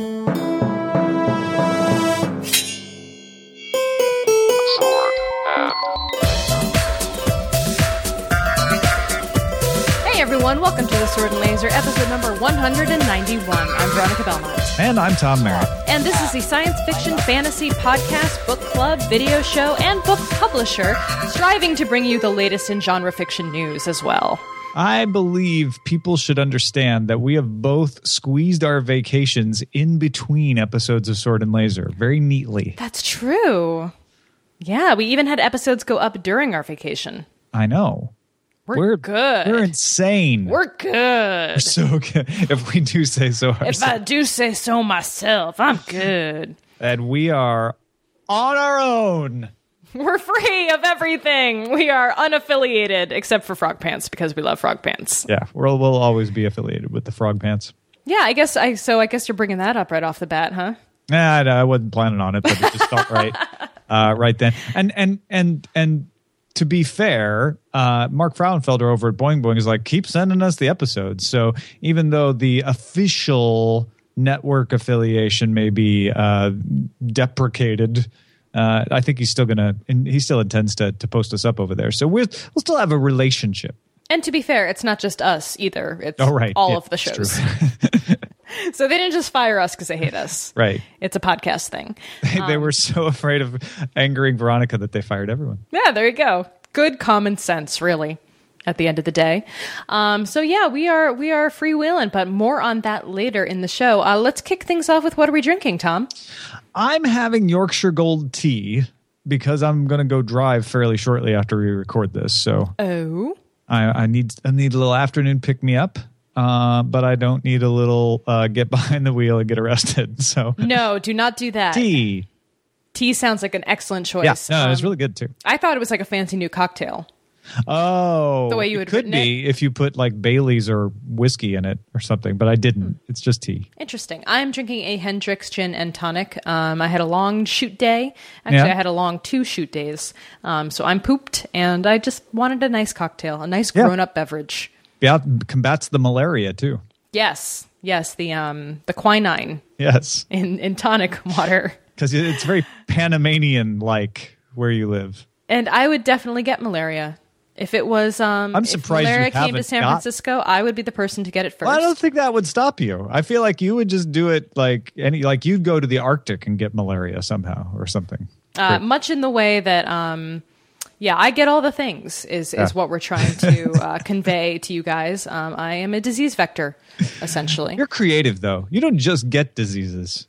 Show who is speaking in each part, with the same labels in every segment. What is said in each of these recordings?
Speaker 1: Hey everyone, welcome to the Sword and Laser, episode number 191. I'm Veronica Belmont.
Speaker 2: And I'm Tom Merritt.
Speaker 1: And this is the science fiction, fantasy, podcast, book club, video show, and book publisher striving to bring you the latest in genre fiction news as well.
Speaker 2: I believe people should understand that we have both squeezed our vacations in between episodes of Sword and Laser very neatly.
Speaker 1: That's true. Yeah, we even had episodes go up during our vacation.
Speaker 2: I know.
Speaker 1: We're, good.
Speaker 2: We're insane.
Speaker 1: We're good.
Speaker 2: so good. If we do say so
Speaker 1: If. I do say so myself, I'm good.
Speaker 2: and we are on our own.
Speaker 1: We're free of everything. We are unaffiliated, except for Frog Pants, because we love Frog Pants.
Speaker 2: Yeah, we'll, we'll always be affiliated with the Frog Pants.
Speaker 1: Yeah, I guess I. So I guess you're bringing that up right off the bat, huh?
Speaker 2: Nah, I, I wasn't planning on it, but it just felt right, uh, right then. And and and and to be fair, uh, Mark Frauenfelder over at Boing Boing is like, keep sending us the episodes. So even though the official network affiliation may be uh, deprecated. Uh, I think he's still gonna, and he still intends to to post us up over there. So we'll we'll still have a relationship.
Speaker 1: And to be fair, it's not just us either. It's
Speaker 2: Oh, right.
Speaker 1: all
Speaker 2: Yeah,
Speaker 1: of the shows. so they didn't just fire us because they hate us.
Speaker 2: Right.
Speaker 1: It's a podcast thing.
Speaker 2: they were so afraid of angering Veronica that they fired everyone.
Speaker 1: Yeah, there you go. Good common sense, really. At the end of the day, um, so yeah, we are we are freewheeling, but more on that later in the show. Uh, let's kick things off with what are we drinking, Tom?
Speaker 2: I'm having Yorkshire Gold tea because I'm going to go drive fairly shortly after we record this. So
Speaker 1: Oh,
Speaker 2: I, I need I need a little afternoon pick me up, uh, but I don't need a little uh, get behind the wheel and get arrested. So
Speaker 1: no, do not do that.
Speaker 2: tea,
Speaker 1: Tea sounds like an excellent choice.
Speaker 2: yeah, no, it's
Speaker 1: Um,
Speaker 2: really good too.
Speaker 1: I thought it was like a fancy new cocktail.
Speaker 2: Oh,
Speaker 1: the way you
Speaker 2: it
Speaker 1: had
Speaker 2: could be if you put like Bailey's or whiskey in it or something, but I didn't.
Speaker 1: Hmm.
Speaker 2: It's just tea.
Speaker 1: Interesting. I'm drinking a Hendrick's gin and tonic. Um, I had a long shoot day. Actually,
Speaker 2: Yeah.
Speaker 1: I had a long two shoot days. Um, so I'm pooped, and I just wanted a nice cocktail, a nice
Speaker 2: Yeah.
Speaker 1: grown up beverage.
Speaker 2: Yeah, combats the malaria too.
Speaker 1: Yes, yes, the um, the quinine
Speaker 2: Yes,
Speaker 1: in in tonic water.
Speaker 2: because it's very Panamanian like where you live.
Speaker 1: And I would definitely get malaria. If it was, um,
Speaker 2: I'm surprised you
Speaker 1: malaria came to San
Speaker 2: got-
Speaker 1: Francisco, I would be the person to get it first.
Speaker 2: Well, I don't think that would stop you. I feel like you would just do it like any like you'd go to the Arctic and get malaria somehow or something.
Speaker 1: uh, much in the way that um yeah i get all the things is is what we're trying to uh, convey to you guys um, i am a disease vector essentially
Speaker 2: You're creative though. You don't just get diseases.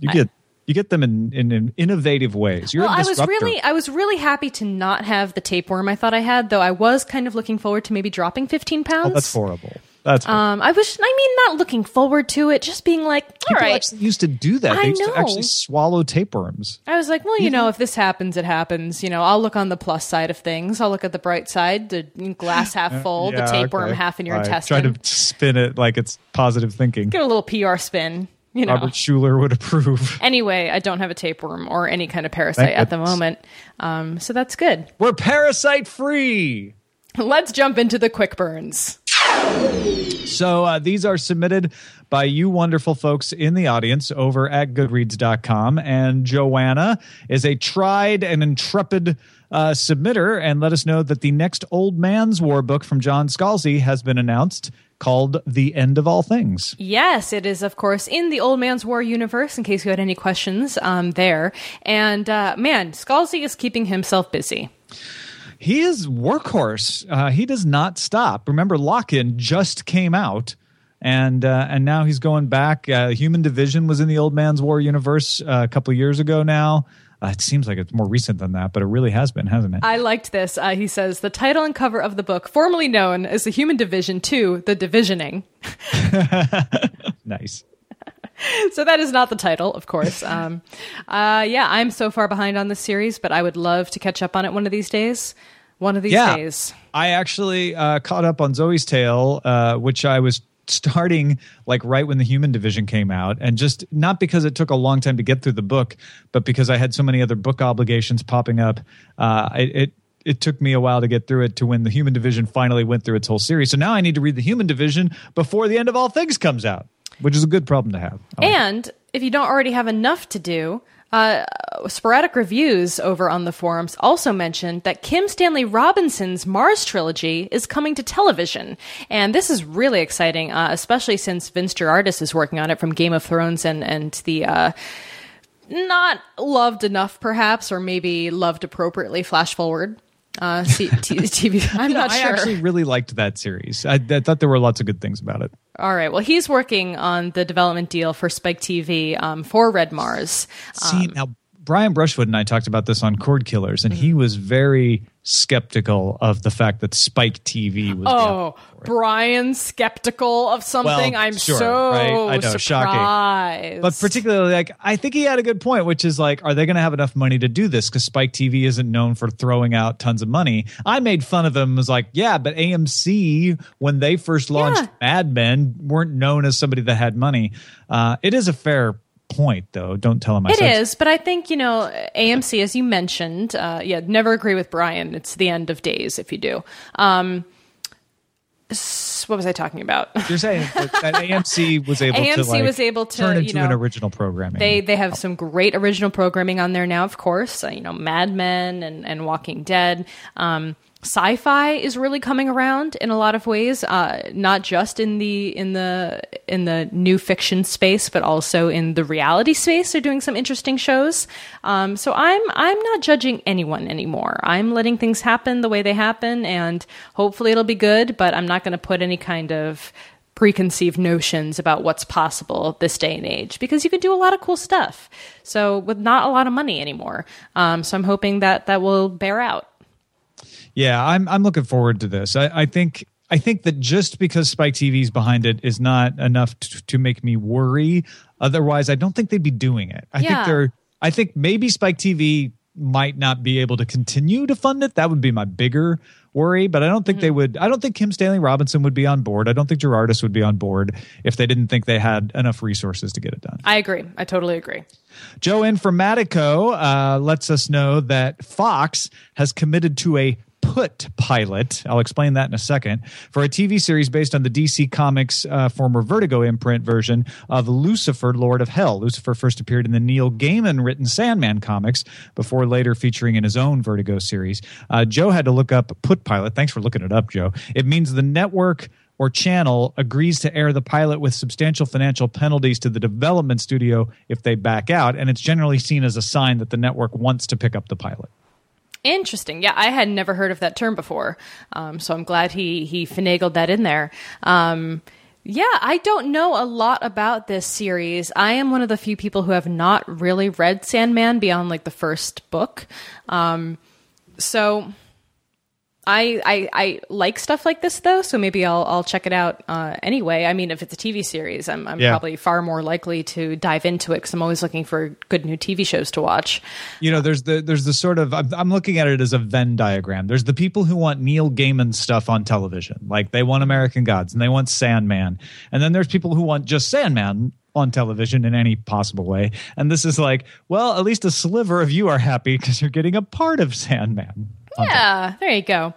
Speaker 2: You get you get them in, in, in innovative ways. You're
Speaker 1: well i was really i was really happy to not have the tapeworm i thought i had though i was kind of looking forward to maybe dropping 15 pounds
Speaker 2: Oh, that's horrible. That's horrible.
Speaker 1: um i was i mean not looking forward to it just being like all
Speaker 2: People
Speaker 1: right
Speaker 2: actually used to do that.
Speaker 1: I
Speaker 2: they used
Speaker 1: know.
Speaker 2: to actually swallow tapeworms.
Speaker 1: I was like, well, you know, if this happens, it happens. You know, I'll look on the plus side of things. I'll look at the bright side, the glass half full, the tapeworm
Speaker 2: okay.
Speaker 1: half in your
Speaker 2: Right.
Speaker 1: intestine.
Speaker 2: Try to spin it like it's positive thinking.
Speaker 1: Get a little PR spin, you know.
Speaker 2: Robert Schuller would approve.
Speaker 1: Anyway, I don't have a tapeworm or any kind of parasite
Speaker 2: Thank
Speaker 1: at the moment. Um, so that's good.
Speaker 2: We're parasite free.
Speaker 1: Let's jump into the quick burns.
Speaker 2: So uh, these are submitted by you wonderful folks in the audience over at goodreads.com. And Joanna is a tried and intrepid uh, submitter and let us know that the next Old Man's War book from John Scalzi has been announced called The End of All Things.
Speaker 1: Yes, it is, of course, in the Old Man's War universe, in case you had any questions um, there. And uh, man, Scalzi is keeping himself busy.
Speaker 2: He is workhorse. Uh, he does not stop. Remember, Lock-in just came out, and uh, and now he's going back. Uh, Human Division was in the Old Man's War universe uh, a couple years ago. Now uh, it seems like it's more recent than that, but it really has been, hasn't it?
Speaker 1: I liked this. Uh, he says the title and cover of the book, formerly known as the Human Division 2, The Divisioning.
Speaker 2: nice.
Speaker 1: so that is not the title, of course. Um, uh, yeah, I'm so far behind on this series, but I would love to catch up on it one of these days. One of these
Speaker 2: Yeah.
Speaker 1: days.
Speaker 2: I actually uh, caught up on Zoe's Tale, uh, which I was starting like right when the Human Division came out, and just not because it took a long time to get through the book, but because I had so many other book obligations popping up. Uh, it, it it took me a while to get through it to when the Human Division finally went through its whole series. So now I need to read the Human Division before the end of all things comes out, which is a good problem to have.
Speaker 1: And if you don't already have enough to do, uh, sporadic reviews over on the forums also mentioned that Kim Stanley Robinson's Mars trilogy is coming to television, and this is really exciting, uh, especially since Vince Gerardis is working on it from Game of Thrones and and the. Uh, not loved enough, perhaps, or maybe loved appropriately. Flash forward, uh, T- TV. I'm not
Speaker 2: I
Speaker 1: sure.
Speaker 2: I actually really liked that series. I, I thought there were lots of good things about it.
Speaker 1: All right. Well, he's working on the development deal for Spike TV um, for Red Mars.
Speaker 2: See now, Brian Brushwood and I talked about this on Cord Killers, and
Speaker 1: Mm-hmm.
Speaker 2: he was very skeptical of the fact that Spike TV was.
Speaker 1: Oh, Brian skeptical of something.
Speaker 2: Well,
Speaker 1: I'm
Speaker 2: sure,
Speaker 1: so
Speaker 2: right? I know, shocking.
Speaker 1: surprised.
Speaker 2: But particularly, like, I think he had a good point, which is like, are they going to have enough money to do this? Because Spike TV isn't known for throwing out tons of money. I made fun of him. Was like, yeah, but AMC when they first launched
Speaker 1: Yeah.
Speaker 2: Mad Men weren't known as somebody that had money. Uh, it is a fair point, though. Don't tell him I
Speaker 1: It
Speaker 2: said
Speaker 1: is, but I think you know AMC, as you mentioned. Uh, yeah, never agree with Brian. It's the end of days if you do. Um, what was I talking about?
Speaker 2: You're saying that, that AMC was able to
Speaker 1: AMC
Speaker 2: like,
Speaker 1: was able to,
Speaker 2: turn
Speaker 1: you
Speaker 2: into
Speaker 1: know,
Speaker 2: an original programming.
Speaker 1: They they have some great original programming on there now, of course. Uh, you know, Mad Men and, and Walking Dead. Um, sci-fi is really coming around in a lot of ways, uh, not just in the in the in the new fiction space, but also in the reality space. They're doing some interesting shows. Um, so I'm I'm not judging anyone anymore. I'm letting things happen the way they happen, and hopefully it'll be good. But I'm not going to put any kind of preconceived notions about what's possible this day and age because you can do a lot of cool stuff. So with not a lot of money anymore. Um, so I'm hoping that that will bear out.
Speaker 2: Yeah, I'm I'm looking forward to this. I, I think I think that just because Spike TV's behind it is not enough to, to make me worry. Otherwise, I don't think they'd be doing it. I
Speaker 1: Yeah.
Speaker 2: think they're. I think maybe Spike TV might not be able to continue to fund it. That would be my bigger worry. But I don't think they would. I don't think Kim Stanley Robinson would be on board. I don't think Gerardis would be on board if they didn't think they had enough resources to get it done.
Speaker 1: I agree. I totally agree.
Speaker 2: Joe Informatico uh, lets us know that Fox has committed to a put pilot. I'll explain that in a second. For a TV series based on the DC Comics uh, former Vertigo imprint version of Lucifer, Lord of Hell. Lucifer first appeared in the Neil Gaiman written Sandman comics before later featuring in his own Vertigo series. Uh, Joe had to look up put pilot. Thanks for looking it up, Joe. It means the network or channel agrees to air the pilot with substantial financial penalties to the development studio if they back out. And it's generally seen as a sign that the network wants to pick up the pilot.
Speaker 1: Interesting. Yeah, I had never heard of that term before, um, so I'm glad he he finagled that in there. Um, yeah, I don't know a lot about this series. I am one of the few people who have not really read Sandman beyond like the first book. Um, so I, I I like stuff like this though, so maybe I'll I'll check it out uh, anyway. I mean, if it's a TV series, I'm I'm
Speaker 2: Yeah.
Speaker 1: probably far more likely to dive into it because I'm always looking for good new TV shows to watch.
Speaker 2: You know, there's the there's the sort of I'm, I'm looking at it as a Venn diagram. There's the people who want Neil Gaiman stuff on television, like they want American Gods and they want Sandman, and then there's people who want just Sandman on television in any possible way. And this is like, well, at least a sliver of you are happy because you're getting a part of Sandman.
Speaker 1: Yeah, there you go.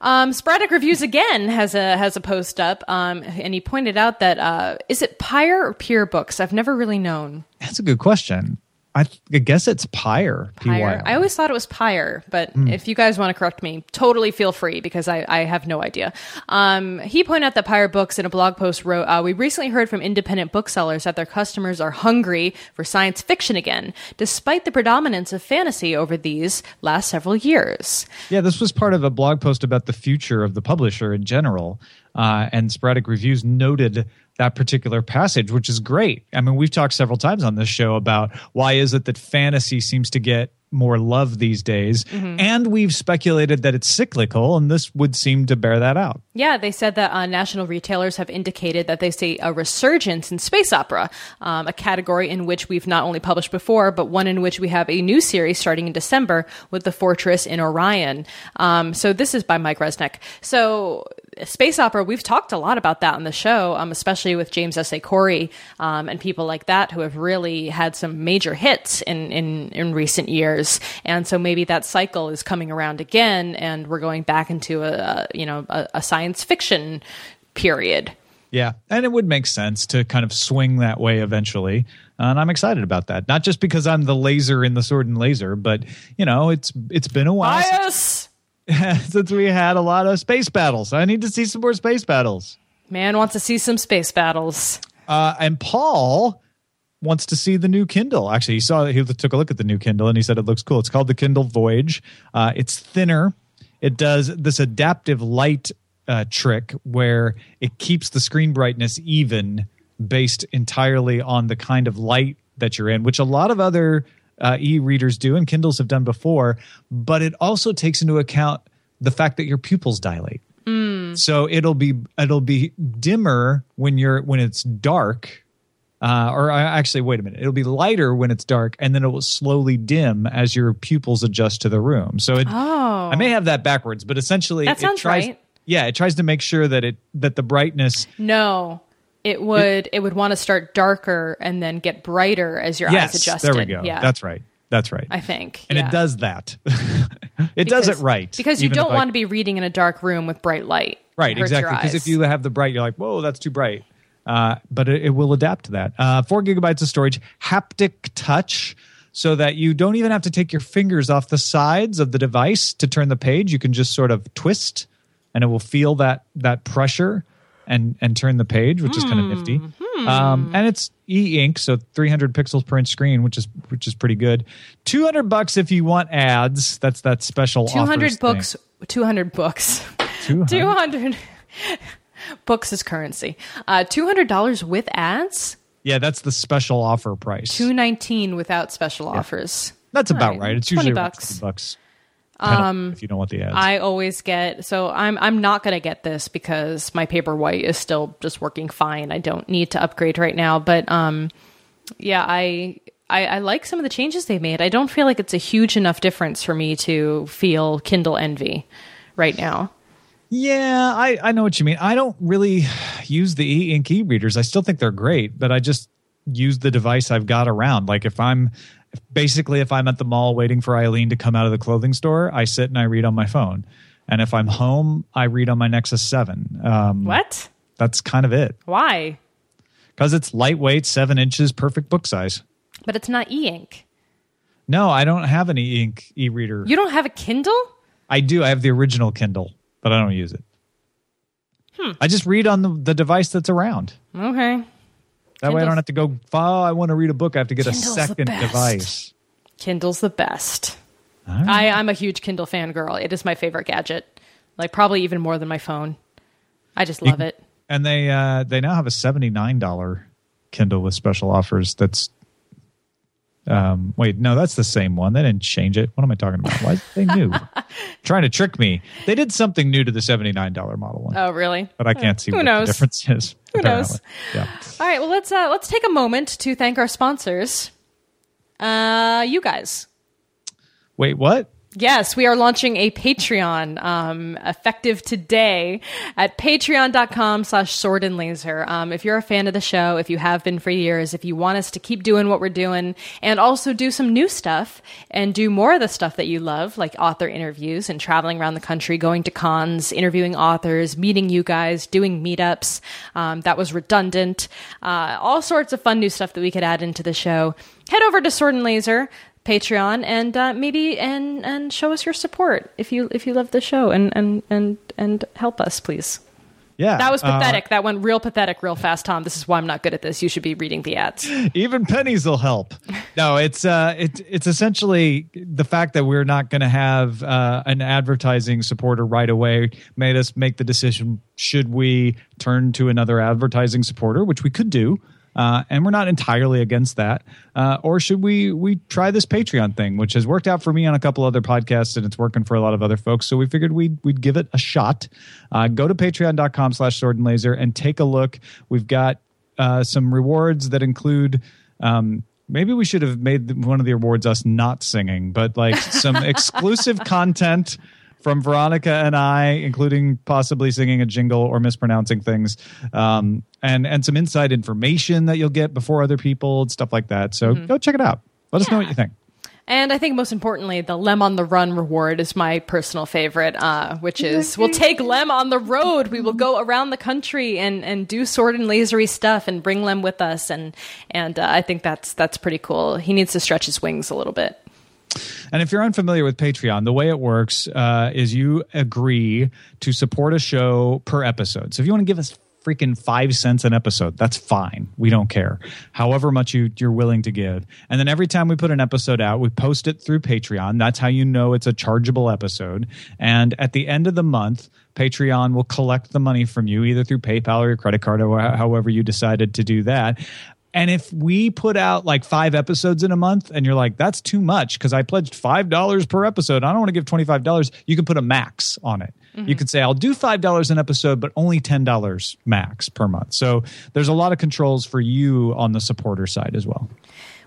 Speaker 1: Um, Sporadic Reviews again has a has a post up, um, and he pointed out that uh, is it Pyre or Pure Books? I've never really known.
Speaker 2: That's a good question. I, I guess it's Pyre.
Speaker 1: Pyre.
Speaker 2: P-Y-R.
Speaker 1: I always thought it was Pyre, but
Speaker 2: Hmm.
Speaker 1: if you guys want to correct me, totally feel free because I, I have no idea. Um, he pointed out that Pyr Books in a blog post wrote, uh, "We recently heard from independent booksellers that their customers are hungry for science fiction again, despite the predominance of fantasy over these last several years."
Speaker 2: Yeah, this was part of a blog post about the future of the publisher in general. Uh, and Sporadic Reviews noted that particular passage, which is great. I mean, we've talked several times on this show about why is it that fantasy seems to get more love these days. And we've speculated that it's cyclical, and this would seem to bear that out.
Speaker 1: Yeah, they said that uh, national retailers have indicated that they see a resurgence in space opera, um, a category in which we've not only published before, but one in which we have a new series starting in December with The Fortress in Orion. Um, so this is by Mike Resnick. So space opera, we've talked a lot about that on the show, um, especially with James S. A. Corey um, and people like that who have really had some major hits in, in, in recent years. And so maybe that cycle is coming around again, and we're going back into a, a you know a, a science fiction period.
Speaker 2: Yeah, and it would make sense to kind of swing that way eventually, and I'm excited about that. Not just because I'm the laser in the sword and laser, but you know, it's it's been a while
Speaker 1: Bias.
Speaker 2: Since, since we had a lot of space battles. I need to see some more space battles.
Speaker 1: Man wants to see some space battles.
Speaker 2: Uh, and Paul wants to see the new Kindle. Actually, he saw he took a look at the new Kindle and he said it looks cool. It's called the Kindle Voyage. Uh, it's thinner. It does this adaptive light uh, trick where it keeps the screen brightness even based entirely on the kind of light that you're in, which a lot of other uh, e-readers do and Kindles have done before. But it also takes into account the fact that your pupils dilate. So it'll be it'll be dimmer when you're when it's dark, uh, or uh, actually, wait a minute, it'll be lighter when it's dark, and then it will slowly dim as your pupils adjust to the room. So it,
Speaker 1: Oh.
Speaker 2: I may have that backwards, but essentially,
Speaker 1: That
Speaker 2: it
Speaker 1: sounds
Speaker 2: tries,
Speaker 1: right.
Speaker 2: Yeah, it tries to make sure that it that the brightness.
Speaker 1: No. It would it, would want to start darker and then get brighter as your eyes adjust.
Speaker 2: yes,
Speaker 1: adjusted.
Speaker 2: there we go.
Speaker 1: Yeah.
Speaker 2: That's right. That's right.
Speaker 1: I think.
Speaker 2: and
Speaker 1: yeah.
Speaker 2: it does that. it does it right
Speaker 1: Because you don't
Speaker 2: I-
Speaker 1: want to be reading in a dark room with bright light.
Speaker 2: Right,
Speaker 1: It
Speaker 2: exactly. Because if you have the bright, you're like, whoa, that's too bright. Uh, but it, it will adapt to that. Uh, four gigabytes of storage, haptic touch, so that you don't even have to take your fingers off the sides of the device to turn the page. You can just sort of twist, and it will feel that that pressure and and turn the page, which is kind of nifty.
Speaker 1: Hmm.
Speaker 2: Um, and it's e-ink, so 300 pixels per inch screen, which is which is pretty good. 200 bucks if you want ads. That's that special.
Speaker 1: two hundred
Speaker 2: offers thing.
Speaker 1: books. Two hundred books.
Speaker 2: 200.
Speaker 1: Two hundred books is currency. Uh, Two hundred dollars with ads.
Speaker 2: Yeah, that's the special offer price.
Speaker 1: Two nineteen without special offers.
Speaker 2: That's about right. It's
Speaker 1: 20
Speaker 2: usually
Speaker 1: bucks.
Speaker 2: 20 bucks. Um, if you don't want the ads.
Speaker 1: I always get so I'm I'm not gonna get this because my Paperwhite is still just working fine. I don't need to upgrade right now, but um, yeah, I. I, I like some of the changes they made. I don't feel like it's a huge enough difference for me to feel Kindle envy right now.
Speaker 2: yeah, I, I know what you mean. I don't really use the e-ink e-readers. I still think they're great, but I just use the device I've got around. Like if I'm basically if I'm at the mall waiting for Eileen to come out of the clothing store, I sit and I read on my phone. And if I'm home, I read on my Nexus 7. Um,
Speaker 1: What?
Speaker 2: that's kind of it.
Speaker 1: Why?
Speaker 2: Because it's lightweight, seven inches, perfect book size.
Speaker 1: But it's not e-ink.
Speaker 2: No, I don't have an e-ink e-reader.
Speaker 1: You don't have a Kindle?
Speaker 2: I do. I have the original Kindle, but I don't use it.
Speaker 1: Hmm.
Speaker 2: I just read on the, the device that's around.
Speaker 1: Okay.
Speaker 2: That way I don't have to go, oh, I want to read a book. I have to get
Speaker 1: Kindle's
Speaker 2: a second device.
Speaker 1: Kindle's the best.
Speaker 2: All right.
Speaker 1: I, I'm a huge Kindle fan girl. It is my favorite gadget. Like probably even more than my phone. I just love it.
Speaker 2: And they uh, they now have a $79 Kindle with special offers that's um wait no that's the same one they didn't change it what am i talking about why is they new trying to trick me they did something new to the $79 model one
Speaker 1: Oh, really?
Speaker 2: but i can't see
Speaker 1: Who
Speaker 2: what
Speaker 1: knows?
Speaker 2: the difference is
Speaker 1: Who knows?
Speaker 2: yeah
Speaker 1: All right. Well, let's uh, let's take a moment to thank our sponsors. Uh, you guys.
Speaker 2: wait what
Speaker 1: Yes, we are launching a Patreon um, effective today at patreon.com slash sword and laser. Um, if you're a fan of the show, if you have been for years, if you want us to keep doing what we're doing and also do some new stuff and do more of the stuff that you love, like author interviews and traveling around the country, going to cons, interviewing authors, meeting you guys, doing meetups, um, that was redundant, uh, all sorts of fun new stuff that we could add into the show. Head over to Sword and Laser. Patreon and uh, maybe and and show us your support if you if you love the show and and and and help us please.
Speaker 2: yeah
Speaker 1: That was
Speaker 2: uh,
Speaker 1: pathetic. that went real pathetic real fast, Tom. This is why I'm not good at this. You should be reading the ads.
Speaker 2: even pennies will help. No, it's uh, it, it's essentially the fact that we're not going to have uh, an advertising supporter right away made us make the decision: should we turn to another advertising supporter, which we could do. Uh, and we're not entirely against that, uh, or should we we try this Patreon thing, which has worked out for me on a couple other podcasts, and it's working for a lot of other folks. So we figured we'd we'd give it a shot. Uh, go to Patreon.com/slash Sword and Laser and take a look. We've got uh, some rewards that include um, maybe we should have made one of the awards us not singing but like some exclusive content from veronica and i including possibly singing a jingle or mispronouncing things um, and and some inside information that you'll get before other people and stuff like that so go check it out let us know what you think
Speaker 1: And I think most importantly, the Lem on the Run reward is my personal favorite, uh, which is we'll take Lem on the road. We will go around the country and, and do sword and lasery stuff and bring Lem with us. And and uh, I think that's that's pretty cool. He needs to stretch his wings a little bit.
Speaker 2: And if you're unfamiliar with Patreon, the way it works uh, is you agree to support a show per episode. So if you want to give us freaking five cents an episode, that's fine. We don't care. However much you, you're willing to give. And then every time we put an episode out, we post it through Patreon. That's how you know it's a chargeable episode. And at the end of the month, Patreon will collect the money from you either through PayPal or your credit card or however you decided to do that. And if we put out like five episodes in a month and you're like, that's too much because I pledged $5 per episode, I don't want to give $25, you can put a max on it. Mm-hmm. You could say, I'll do $5 an episode, but only $10 max per month. So there's a lot of controls for you on the supporter side as well.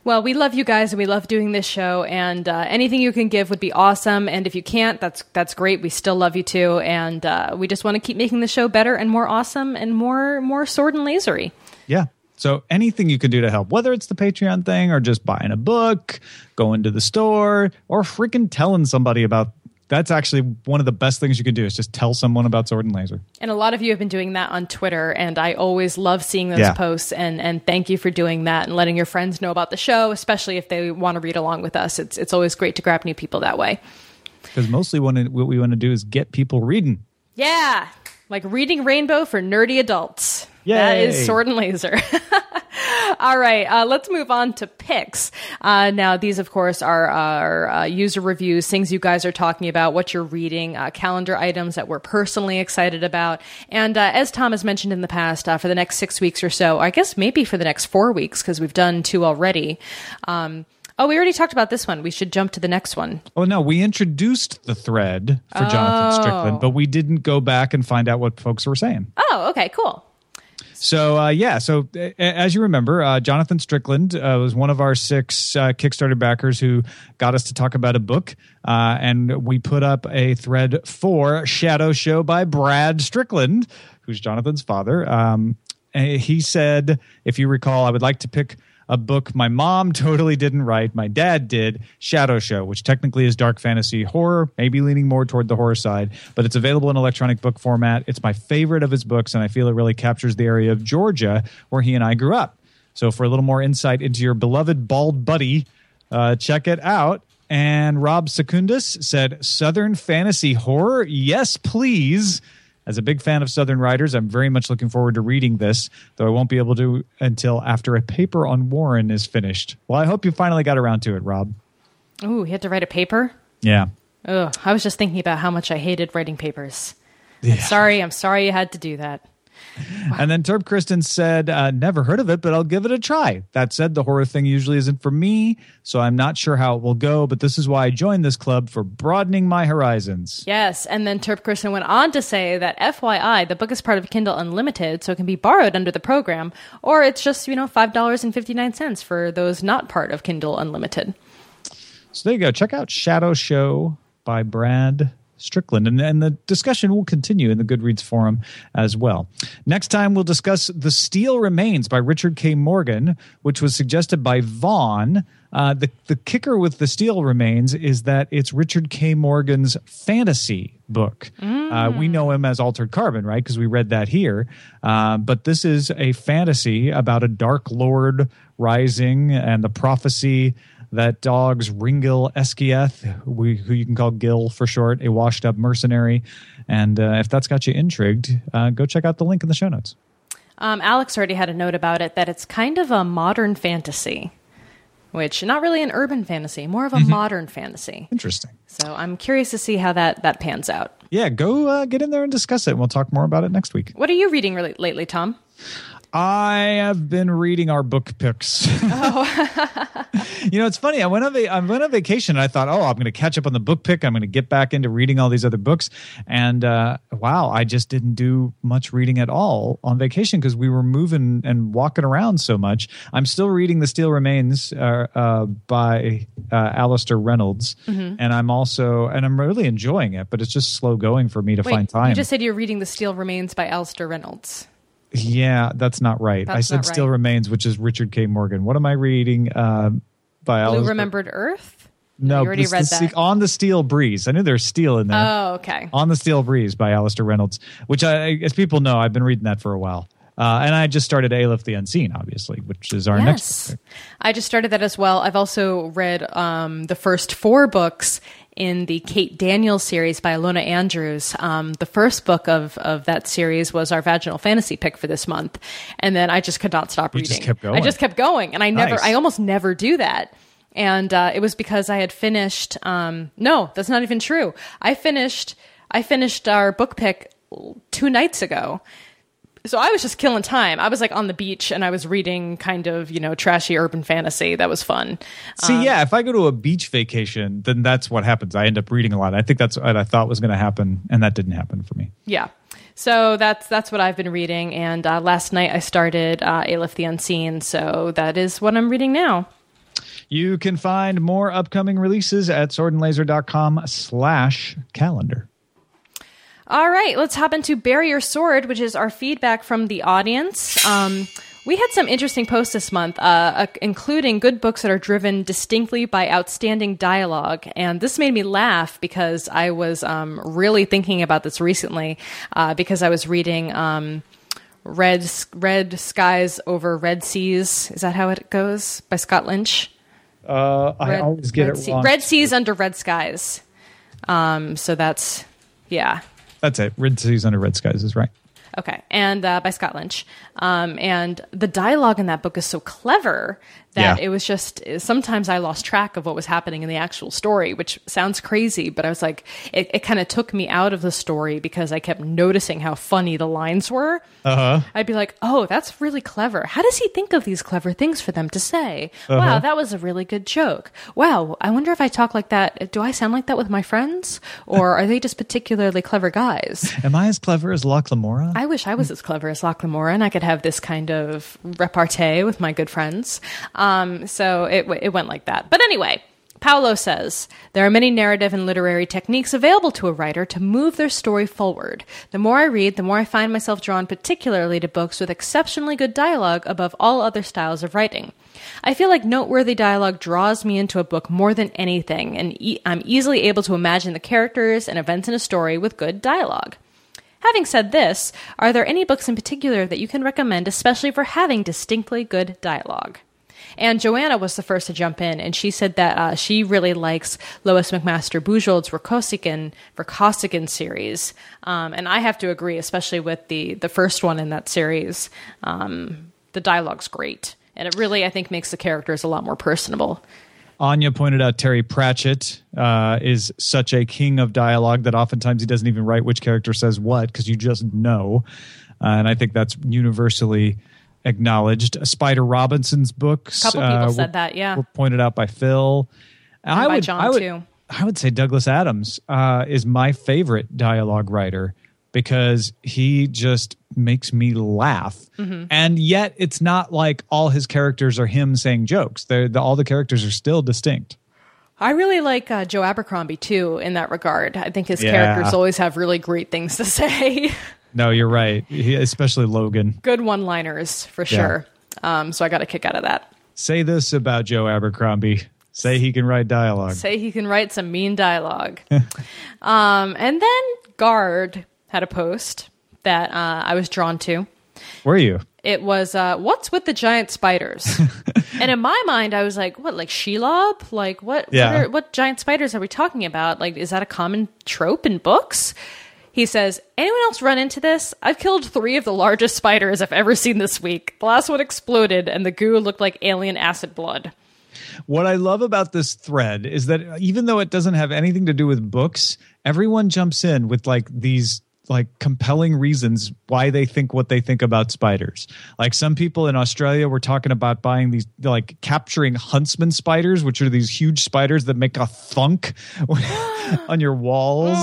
Speaker 1: Well, we love you guys and we love doing this show. And uh, anything you can give would be awesome. And if you can't, that's that's great. We still love you too. And uh, we just want to keep making the show better and more awesome and more more sword and lasery.
Speaker 2: Yeah, so anything you can do to help, whether it's the Patreon thing or just buying a book, going to the store, or freaking telling somebody about that's actually one of the best things you can do is just tell someone about sword and laser.
Speaker 1: And a lot of you have been doing that on Twitter, and I always love seeing those yeah. posts. And and thank you for doing that and letting your friends know about the show, especially if they want to read along with us. It's it's always great to grab new people that way.
Speaker 2: Because mostly what we want to do is get people reading.
Speaker 1: Yeah, like reading Rainbow for nerdy adults. That is Sword and Laser. All right, uh, let's move on to picks. Uh, now, these, of course, are our uh, user reviews, things you guys are talking about, what you're reading, uh, calendar items that we're personally excited about. And uh, as Tom has mentioned in the past, uh, for the next six weeks or so, I guess maybe for the next four weeks, because we've done two already. Um, Oh, we already talked about this one. We should jump to the next one.
Speaker 2: Oh no, we introduced the thread for oh. Jonathan Strickland, but we didn't go back and find out what folks were saying.
Speaker 1: Oh, okay, cool.
Speaker 2: So uh, yeah, so uh, as you remember, uh, Jonathan Strickland uh, was one of our six uh, Kickstarter backers who got us to talk about a book, uh, and we put up a thread for Shadow Show by Brad Strickland, who's Jonathan's father. Um, he said, if you recall, I would like to pick a book my mom totally didn't write. My dad did Shadow Show, which technically is dark fantasy horror, maybe leaning more toward the horror side, but it's available in electronic book format. It's my favorite of his books, and I feel it really captures the area of Georgia where he and I grew up. So, for a little more insight into your beloved bald buddy, uh, check it out. And Rob Secundus said, Southern fantasy horror? Yes, please. As a big fan of Southern writers, I'm very much looking forward to reading this, though I won't be able to until after a paper on Warren is finished. Well, I hope you finally got around to it, Rob.
Speaker 1: Oh, he had to write a paper?
Speaker 2: Yeah.
Speaker 1: Oh, I was just thinking about how much I hated writing papers. Yeah. I'm sorry, I'm sorry you had to do that.
Speaker 2: And then Terp Kristen said, uh, Never heard of it, but I'll give it a try. That said, the horror thing usually isn't for me, so I'm not sure how it will go, but this is why I joined this club for broadening my horizons.
Speaker 1: Yes. And then Terp Kristen went on to say that FYI, the book is part of Kindle Unlimited, so it can be borrowed under the program, or it's just, you know, $5.59 for those not part of Kindle Unlimited.
Speaker 2: So there you go. Check out Shadow Show by Brad Strickland. And, and the discussion will continue in the Goodreads forum as well. Next time, we'll discuss The Steel Remains by Richard K. Morgan, which was suggested by Vaughn. Uh, the, the kicker with The Steel Remains is that it's Richard K. Morgan's fantasy book. Mm. Uh, we know him as Altered Carbon, right? Because we read that here. Uh, but this is a fantasy about a dark lord rising and the prophecy that dog's Ringil Eskiath, who you can call Gil for short, a washed up mercenary. And uh, if that's got you intrigued, uh, go check out the link in the show notes.
Speaker 1: Um, Alex already had a note about it that it's kind of a modern fantasy, which not really an urban fantasy, more of a mm-hmm. modern fantasy.
Speaker 2: Interesting.
Speaker 1: So I'm curious to see how that that pans out.
Speaker 2: Yeah, go uh, get in there and discuss it. And we'll talk more about it next week.
Speaker 1: What are you reading really lately, Tom?
Speaker 2: I have been reading our book picks. Oh. you know, it's funny. I went on va- I went on vacation and I thought, oh, I'm going to catch up on the book pick. I'm going to get back into reading all these other books. And uh, wow, I just didn't do much reading at all on vacation because we were moving and walking around so much. I'm still reading The Steel Remains uh, uh, by uh, Alastair Reynolds, mm-hmm. and I'm also and I'm really enjoying it. But it's just slow going for me to
Speaker 1: Wait,
Speaker 2: find time.
Speaker 1: You just said you're reading The Steel Remains by Alastair Reynolds.
Speaker 2: Yeah, that's not right. That's I said Still Remains, which is Richard K. Morgan. What am I reading? Uh, by
Speaker 1: Blue Remembered Earth?
Speaker 2: No,
Speaker 1: you already read
Speaker 2: this-
Speaker 1: that.
Speaker 2: on the Steel Breeze. I knew there's steel in there.
Speaker 1: Oh, okay.
Speaker 2: on the Steel Breeze by Alastair Reynolds, which I, as people know, I've been reading that for a while. Uh, and I just started A Alif the Unseen, obviously, which is our next.
Speaker 1: Yes. I just started that as well. I've also read um, the first four books in the Kate Daniels series by Ilona Andrews. Um, the first book of, of that series was our vaginal fantasy pick for this month. And then I just could not stop
Speaker 2: You
Speaker 1: reading.
Speaker 2: just kept going.
Speaker 1: I just kept going. And I never,
Speaker 2: Nice.
Speaker 1: I almost never do that. And uh, it was because I had finished. Um, no, that's not even true. I finished. I finished our book pick two nights ago. So I was just killing time. I was like on the beach and I was reading kind of, you know, trashy urban fantasy. That was fun.
Speaker 2: See, yeah, if I go to a beach vacation, then that's what happens. I end up reading a lot. I think that's what I thought was going to happen, and that didn't happen for me.
Speaker 1: Yeah. So that's that's what I've been reading. And uh, last night I started uh, Alif the Unseen. So that is what I'm reading now.
Speaker 2: You can find more upcoming releases at swordandlaser.com slash calendar.
Speaker 1: All right, let's hop into Bury Your Sword, which is our feedback from the audience. Um, we had some interesting posts this month, uh, uh, including good books that are driven distinctly by outstanding dialogue. And this made me laugh because I was um, really thinking about this recently uh, because I was reading. Um, Red, Red Skies Over Red Seas. Is that how it goes? By Scott Lynch.
Speaker 2: Uh, I
Speaker 1: Red,
Speaker 2: always get
Speaker 1: Red
Speaker 2: it
Speaker 1: Sea-
Speaker 2: wrong.
Speaker 1: Red Seas Under Red Skies. Um, so that's, yeah.
Speaker 2: That's it. Red Seas Under Red Skies is right.
Speaker 1: Okay, and uh, by Scott Lynch. Um, and the dialogue in that book is so clever that
Speaker 2: Yeah.
Speaker 1: it was just sometimes I lost track of what was happening in the actual story, which sounds crazy, but I was like, it, it kind of took me out of the story because I kept noticing how funny the lines were.
Speaker 2: Uh huh.
Speaker 1: I'd be like, oh, that's really clever. How does he think of these clever things for them to say?
Speaker 2: Uh-huh.
Speaker 1: Wow, that was a really good joke. Wow, I wonder if I talk like that, do I sound like that with my friends? Or are they just particularly clever guys?
Speaker 2: Am I as clever as Locke Lamora?
Speaker 1: I wish I was as clever as Locke Lamora and I could have this kind of repartee with my good friends. Um, so it, it went like that. But anyway, Paolo says there are many narrative and literary techniques available to a writer to move their story forward. The more I read, the more I find myself drawn particularly to books with exceptionally good dialogue above all other styles of writing. I feel like noteworthy dialogue draws me into a book more than anything, and I'm easily able to imagine the characters and events in a story with good dialogue. Having said this, are there any books in particular that you can recommend, especially for having distinctly good dialogue? And Joanna was the first to jump in, and she said that uh, she really likes Lois McMaster Bujold's Vorkosigan, Vorkosigan series. Um, and I have to agree, especially with the, the first one in that series. Um, the dialogue's great. And it really, I think, makes the characters a lot more personable.
Speaker 2: Anya pointed out Terry Pratchett uh, is such a king of dialogue that oftentimes he doesn't even write which character says what because you just know. Uh, and I think that's universally acknowledged. Spider Robinson's books.
Speaker 1: A couple people
Speaker 2: uh,
Speaker 1: said
Speaker 2: were-
Speaker 1: that, yeah.
Speaker 2: Were pointed out by Phil. And I
Speaker 1: by
Speaker 2: would,
Speaker 1: John,
Speaker 2: I would,
Speaker 1: too.
Speaker 2: I would say Douglas Adams uh, is my favorite dialogue writer because he just makes me laugh.
Speaker 1: Mm-hmm.
Speaker 2: And yet it's not like all his characters are him saying jokes. They're, the, all the characters are still distinct.
Speaker 1: I really like uh, Joe Abercrombie, too, in that regard. I think his
Speaker 2: Yeah.
Speaker 1: characters always have really great things to say.
Speaker 2: No, you're right. He, especially Logan.
Speaker 1: good one liners for sure. Um, so I got a kick out of that.
Speaker 2: Say this about Joe Abercrombie. Say he can write dialogue.
Speaker 1: Say he can write some mean dialogue. um, and then Guard had a post that uh, I was drawn to.
Speaker 2: Were you?
Speaker 1: It was uh, what's with the giant spiders? and in my mind, I was like, what, like Shelob? Like what?
Speaker 2: Yeah.
Speaker 1: What, are, what giant spiders are we talking about? Like, is that a common trope in books? He says, anyone else run into this? I've killed three of the largest spiders I've ever seen this week. The last one exploded, and the goo looked like alien acid blood.
Speaker 2: What I love about this thread is that even though it doesn't have anything to do with books, everyone jumps in with like these like compelling reasons why they think what they think about spiders. Like some people in Australia were talking about buying these like capturing huntsman spiders, which are these huge spiders that make a thunk on your walls.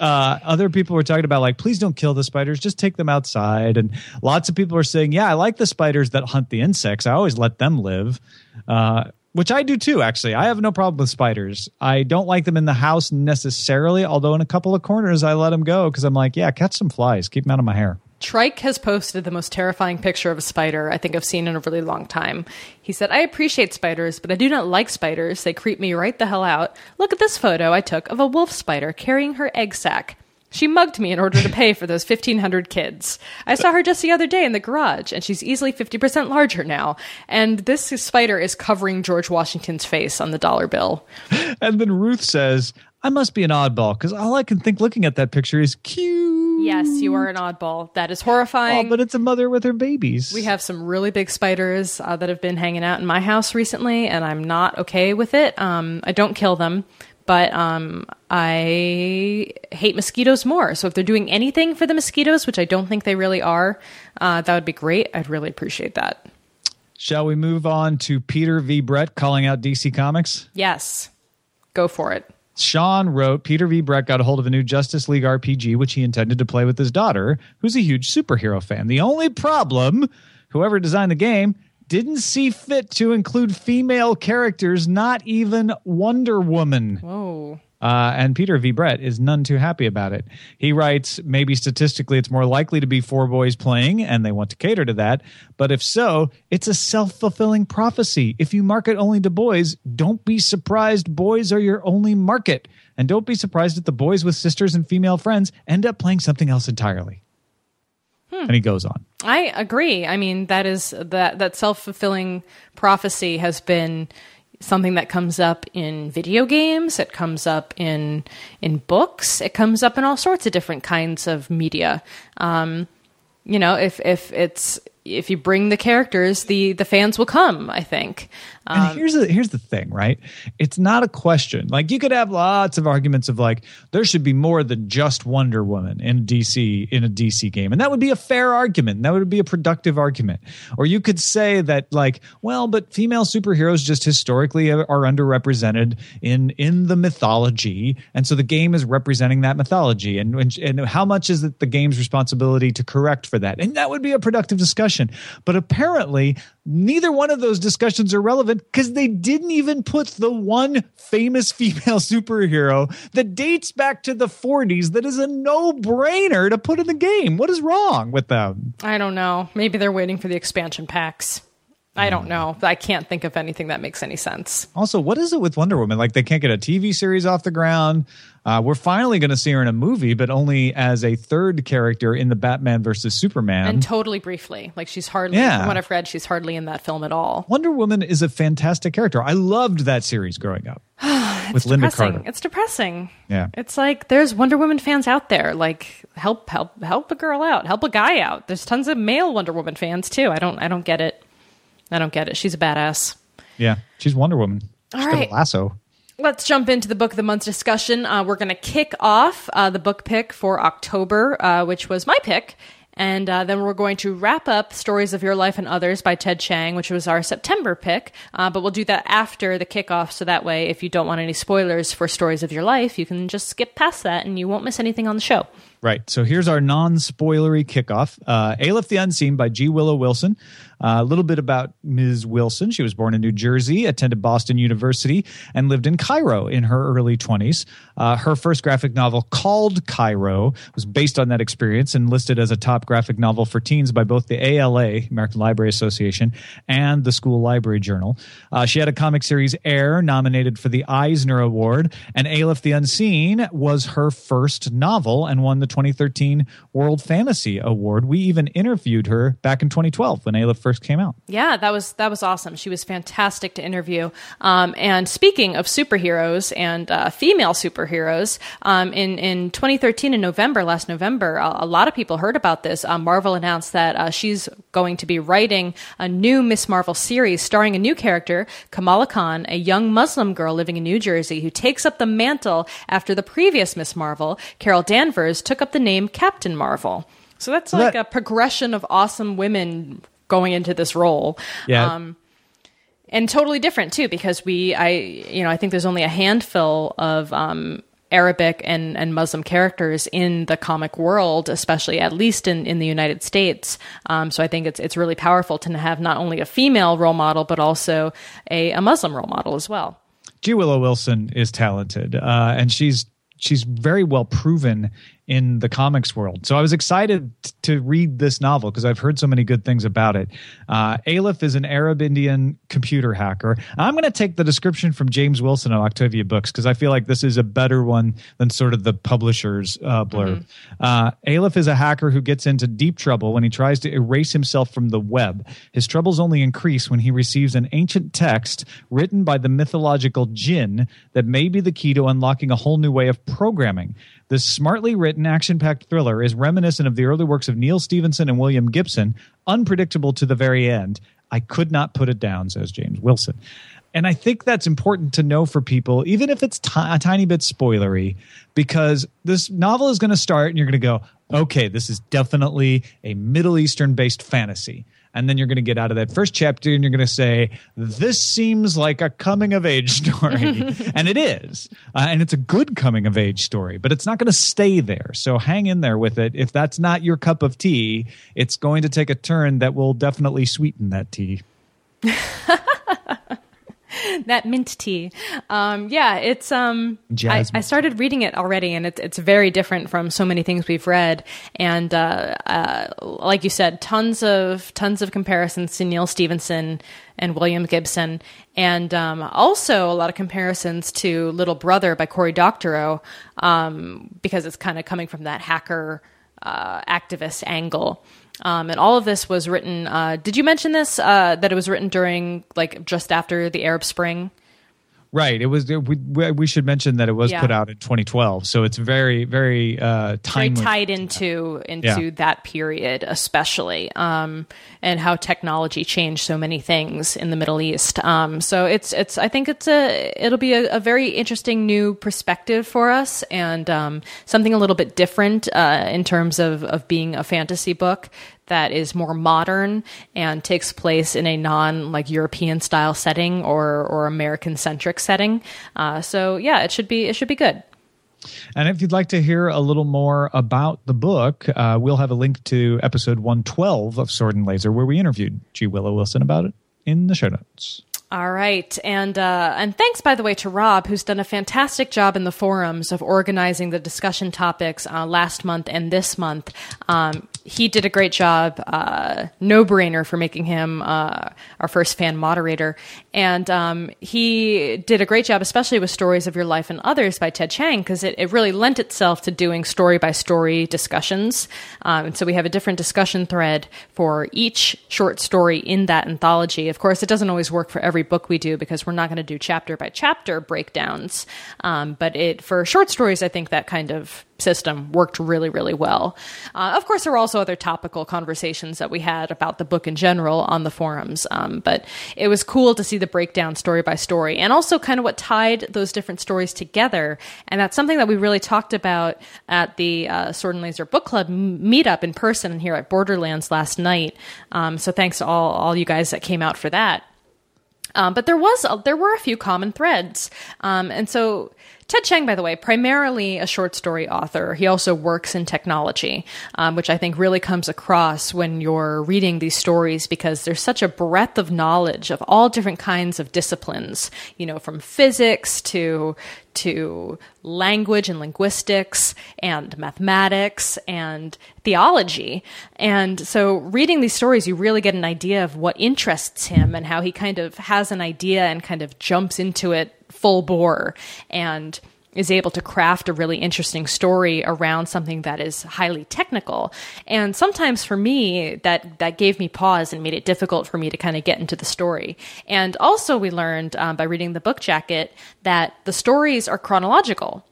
Speaker 2: Uh, other people were talking about like, please don't kill the spiders, just take them outside. And lots of people are saying, yeah, I like the spiders that hunt the insects. I always let them live. Uh, which I do too, actually. I have no problem with spiders. I don't like them in the house necessarily, although in a couple of corners I let them go because I'm like, yeah, catch some flies, keep them out of my hair.
Speaker 1: Trike has posted the most terrifying picture of a spider I think I've seen in a really long time. He said, I appreciate spiders, but I do not like spiders. They creep me right the hell out. Look at this photo I took of a wolf spider carrying her egg sac. She mugged me in order to pay for those 1,500 kids. I saw her just the other day in the garage, and she's easily 50% larger now. And this spider is covering George Washington's face on the dollar bill.
Speaker 2: And then Ruth says, I must be an oddball because all I can think looking at that picture is cute.
Speaker 1: Yes, you are an oddball. That is horrifying.
Speaker 2: Oh, but it's a mother with her babies.
Speaker 1: We have some really big spiders uh, that have been hanging out in my house recently, and I'm not okay with it. Um, I don't kill them, but um, I hate mosquitoes more. So if they're doing anything for the mosquitoes, which I don't think they really are, uh, that would be great. I'd really appreciate that.
Speaker 2: Shall we move on to Peter V. Brett calling out DC Comics?
Speaker 1: Yes, go for it.
Speaker 2: Sean wrote Peter V. Brett got a hold of a new Justice League RPG, which he intended to play with his daughter, who's a huge superhero fan. The only problem, whoever designed the game didn't see fit to include female characters, not even Wonder Woman.
Speaker 1: Whoa.
Speaker 2: Uh, and Peter V. Brett is none too happy about it. He writes, maybe statistically it's more likely to be four boys playing, and they want to cater to that. But if so, it's a self fulfilling prophecy. If you market only to boys, don't be surprised boys are your only market. And don't be surprised if the boys with sisters and female friends end up playing something else entirely. And he goes on.
Speaker 1: I agree. I mean, that is that that self fulfilling prophecy has been something that comes up in video games. It comes up in in books. It comes up in all sorts of different kinds of media. Um, you know, if if it's if you bring the characters, the the fans will come. I think. Um,
Speaker 2: And here's the here's the thing, right? It's not a question. Like you could have lots of arguments of like there should be more than just Wonder Woman in DC in a DC game, and that would be a fair argument. That would be a productive argument. Or you could say that like, well, but female superheroes just historically are underrepresented in in the mythology, and so the game is representing that mythology. And and, and how much is it the game's responsibility to correct for that? And that would be a productive discussion. But apparently, neither one of those discussions are relevant because they didn't even put the one famous female superhero that dates back to the 40s that is a no-brainer to put in the game. What is wrong with them?
Speaker 1: I don't know. Maybe they're waiting for the expansion packs. I don't know. I can't think of anything that makes any sense.
Speaker 2: Also, what is it with Wonder Woman? Like they can't get a TV series off the ground. Uh, we're finally going to see her in a movie, but only as a third character in the Batman versus Superman.
Speaker 1: And totally briefly. Like she's hardly,
Speaker 2: Yeah.
Speaker 1: from what I've read, she's hardly in that film at all.
Speaker 2: Wonder Woman is a fantastic character. I loved that series growing up with Linda
Speaker 1: depressing.
Speaker 2: Carter.
Speaker 1: It's depressing.
Speaker 2: Yeah.
Speaker 1: It's like there's Wonder Woman fans out there. Like help help help a girl out. Help a guy out. There's tons of male Wonder Woman fans too. I don't I don't get it. I don't get it. She's a badass.
Speaker 2: Yeah, she's Wonder Woman.
Speaker 1: All
Speaker 2: She's
Speaker 1: right.
Speaker 2: lasso.
Speaker 1: Let's jump into the book of the month discussion. Uh, we're going to kick off uh, the book pick for October, uh, which was my pick. And uh, then we're going to wrap up Stories of Your Life and Others by Ted Chiang, which was our September pick. Uh, but we'll do that after the kickoff. So that way, if you don't want any spoilers for Stories of Your Life, you can just skip past that and you won't miss anything on the show.
Speaker 2: Right. So here's our non-spoilery kickoff. Uh, Alif the Unseen by G. Willow Wilson. Uh, a little bit about Ms. Wilson. She was born in New Jersey, attended Boston University, and lived in Cairo in her early 20s. Uh, her first graphic novel, called Cairo, was based on that experience and listed as a top graphic novel for teens by both the ALA, American Library Association, and the School Library Journal. Uh, she had a comic series, Air, nominated for the Eisner Award, and Alif the Unseen was her first novel and won the 2013 World Fantasy Award. We even interviewed her back in 2012 when Ayla first came out.
Speaker 1: Yeah, that was that was awesome. She was fantastic to interview. Um, and speaking of superheroes and uh, female superheroes, um, in in 2013 in November, last November, a, lot of people heard about this. Um, Marvel announced that uh, she's going to be writing a new Miss Marvel series starring a new character, Kamala Khan, a young Muslim girl living in New Jersey who takes up the mantle after the previous Miss Marvel, Carol Danvers, took up the name Captain Marvel. So that's like
Speaker 2: that-
Speaker 1: a progression of awesome women going into this role.
Speaker 2: Yeah.
Speaker 1: Um, and totally different too, because we, I, you know, I think there's only a handful of um, Arabic and, and Muslim characters in the comic world, especially at least in, in the United States. Um, so I think it's it's really powerful to have not only a female role model but also a, a Muslim role model as well.
Speaker 2: G. Willow Wilson is talented, uh, and she's she's very well proven in the comics world. So I was excited t- to read this novel because I've heard so many good things about it. Uh, Alif is an Arab Indian computer hacker. I'm going to take the description from James Wilson of Octavia Books because I feel like this is a better one than sort of the publisher's uh, blurb. Mm-hmm. Uh, Alif is a hacker who gets into deep trouble when he tries to erase himself from the web. His troubles only increase when he receives an ancient text written by the mythological jinn that may be the key to unlocking a whole new way of programming. This smartly written, action packed thriller is reminiscent of the early works of Neal Stephenson and William Gibson, unpredictable to the very end. I could not put it down, says James Wilson. And I think that's important to know for people, even if it's t- a tiny bit spoilery, because this novel is going to start and you're going to go, okay, this is definitely a Middle Eastern based fantasy and then you're going to get out of that first chapter and you're going to say this seems like a coming of age story. And it is uh, and it's a good coming of age story but it's not going to stay there. So hang in there with it. If that's not your cup of tea it's going to take a turn that will definitely sweeten that tea
Speaker 1: that mint tea. Um, yeah, it's um, I, I, started reading it already, and it's it's very different from so many things we've read. And uh, uh, like you said, tons of tons of comparisons to Neal Stephenson and William Gibson, and um, also a lot of comparisons to Little Brother by Cory Doctorow, um, because it's kind of coming from that hacker uh, activist angle. Um, and all of this was written. Uh, did you mention this? Uh, that it was written during, like, just after the Arab Spring?
Speaker 2: Right. It was. We we should mention that it was yeah. put out in 2012, so it's very very uh, timely.
Speaker 1: Very tied into into yeah. that period, especially, um, and how technology changed so many things in the Middle East. Um, so it's it's. I think it's a it'll be a, a very interesting new perspective for us, and um, something a little bit different uh, in terms of of being a fantasy book that is more modern and takes place in a non like European style setting or or American centric setting. Uh, so yeah, it should be it should be good.
Speaker 2: And if you'd like to hear a little more about the book, uh, we'll have a link to episode 112 of Sword and Laser, where we interviewed G. Willow Wilson about it in the show notes.
Speaker 1: All right, and uh, and thanks by the way to Rob, who's done a fantastic job in the forums of organizing the discussion topics uh, last month and this month. Um, he did a great job. Uh, no brainer for making him uh, our first fan moderator, and um, he did a great job, especially with stories of your life and others by Ted Chiang, because it, it really lent itself to doing story by story discussions. Um, and so we have a different discussion thread for each short story in that anthology. Of course, it doesn't always work for every book we do because we're not going to do chapter by chapter breakdowns. Um, but it for short stories, I think that kind of system worked really, really well. Uh, of course, there were also other topical conversations that we had about the book in general on the forums, um, but it was cool to see the breakdown story by story and also kind of what tied those different stories together. And that's something that we really talked about at the uh, Sword and Laser Book Club meetup in person here at Borderlands last night. Um, so thanks to all, all you guys that came out for that. Um, but there was a, there were a few common threads, um, and so Ted Chiang, by the way, primarily a short story author. He also works in technology, um, which I think really comes across when you're reading these stories because there's such a breadth of knowledge of all different kinds of disciplines, you know, from physics to to language and linguistics and mathematics and theology. And so reading these stories, you really get an idea of what interests him and how he kind of has an idea and kind of jumps into it full bore and is able to craft a really interesting story around something that is highly technical. And sometimes for me, that, that gave me pause and made it difficult for me to kind of get into the story. And also, we learned um, by reading the book jacket that the stories are chronological.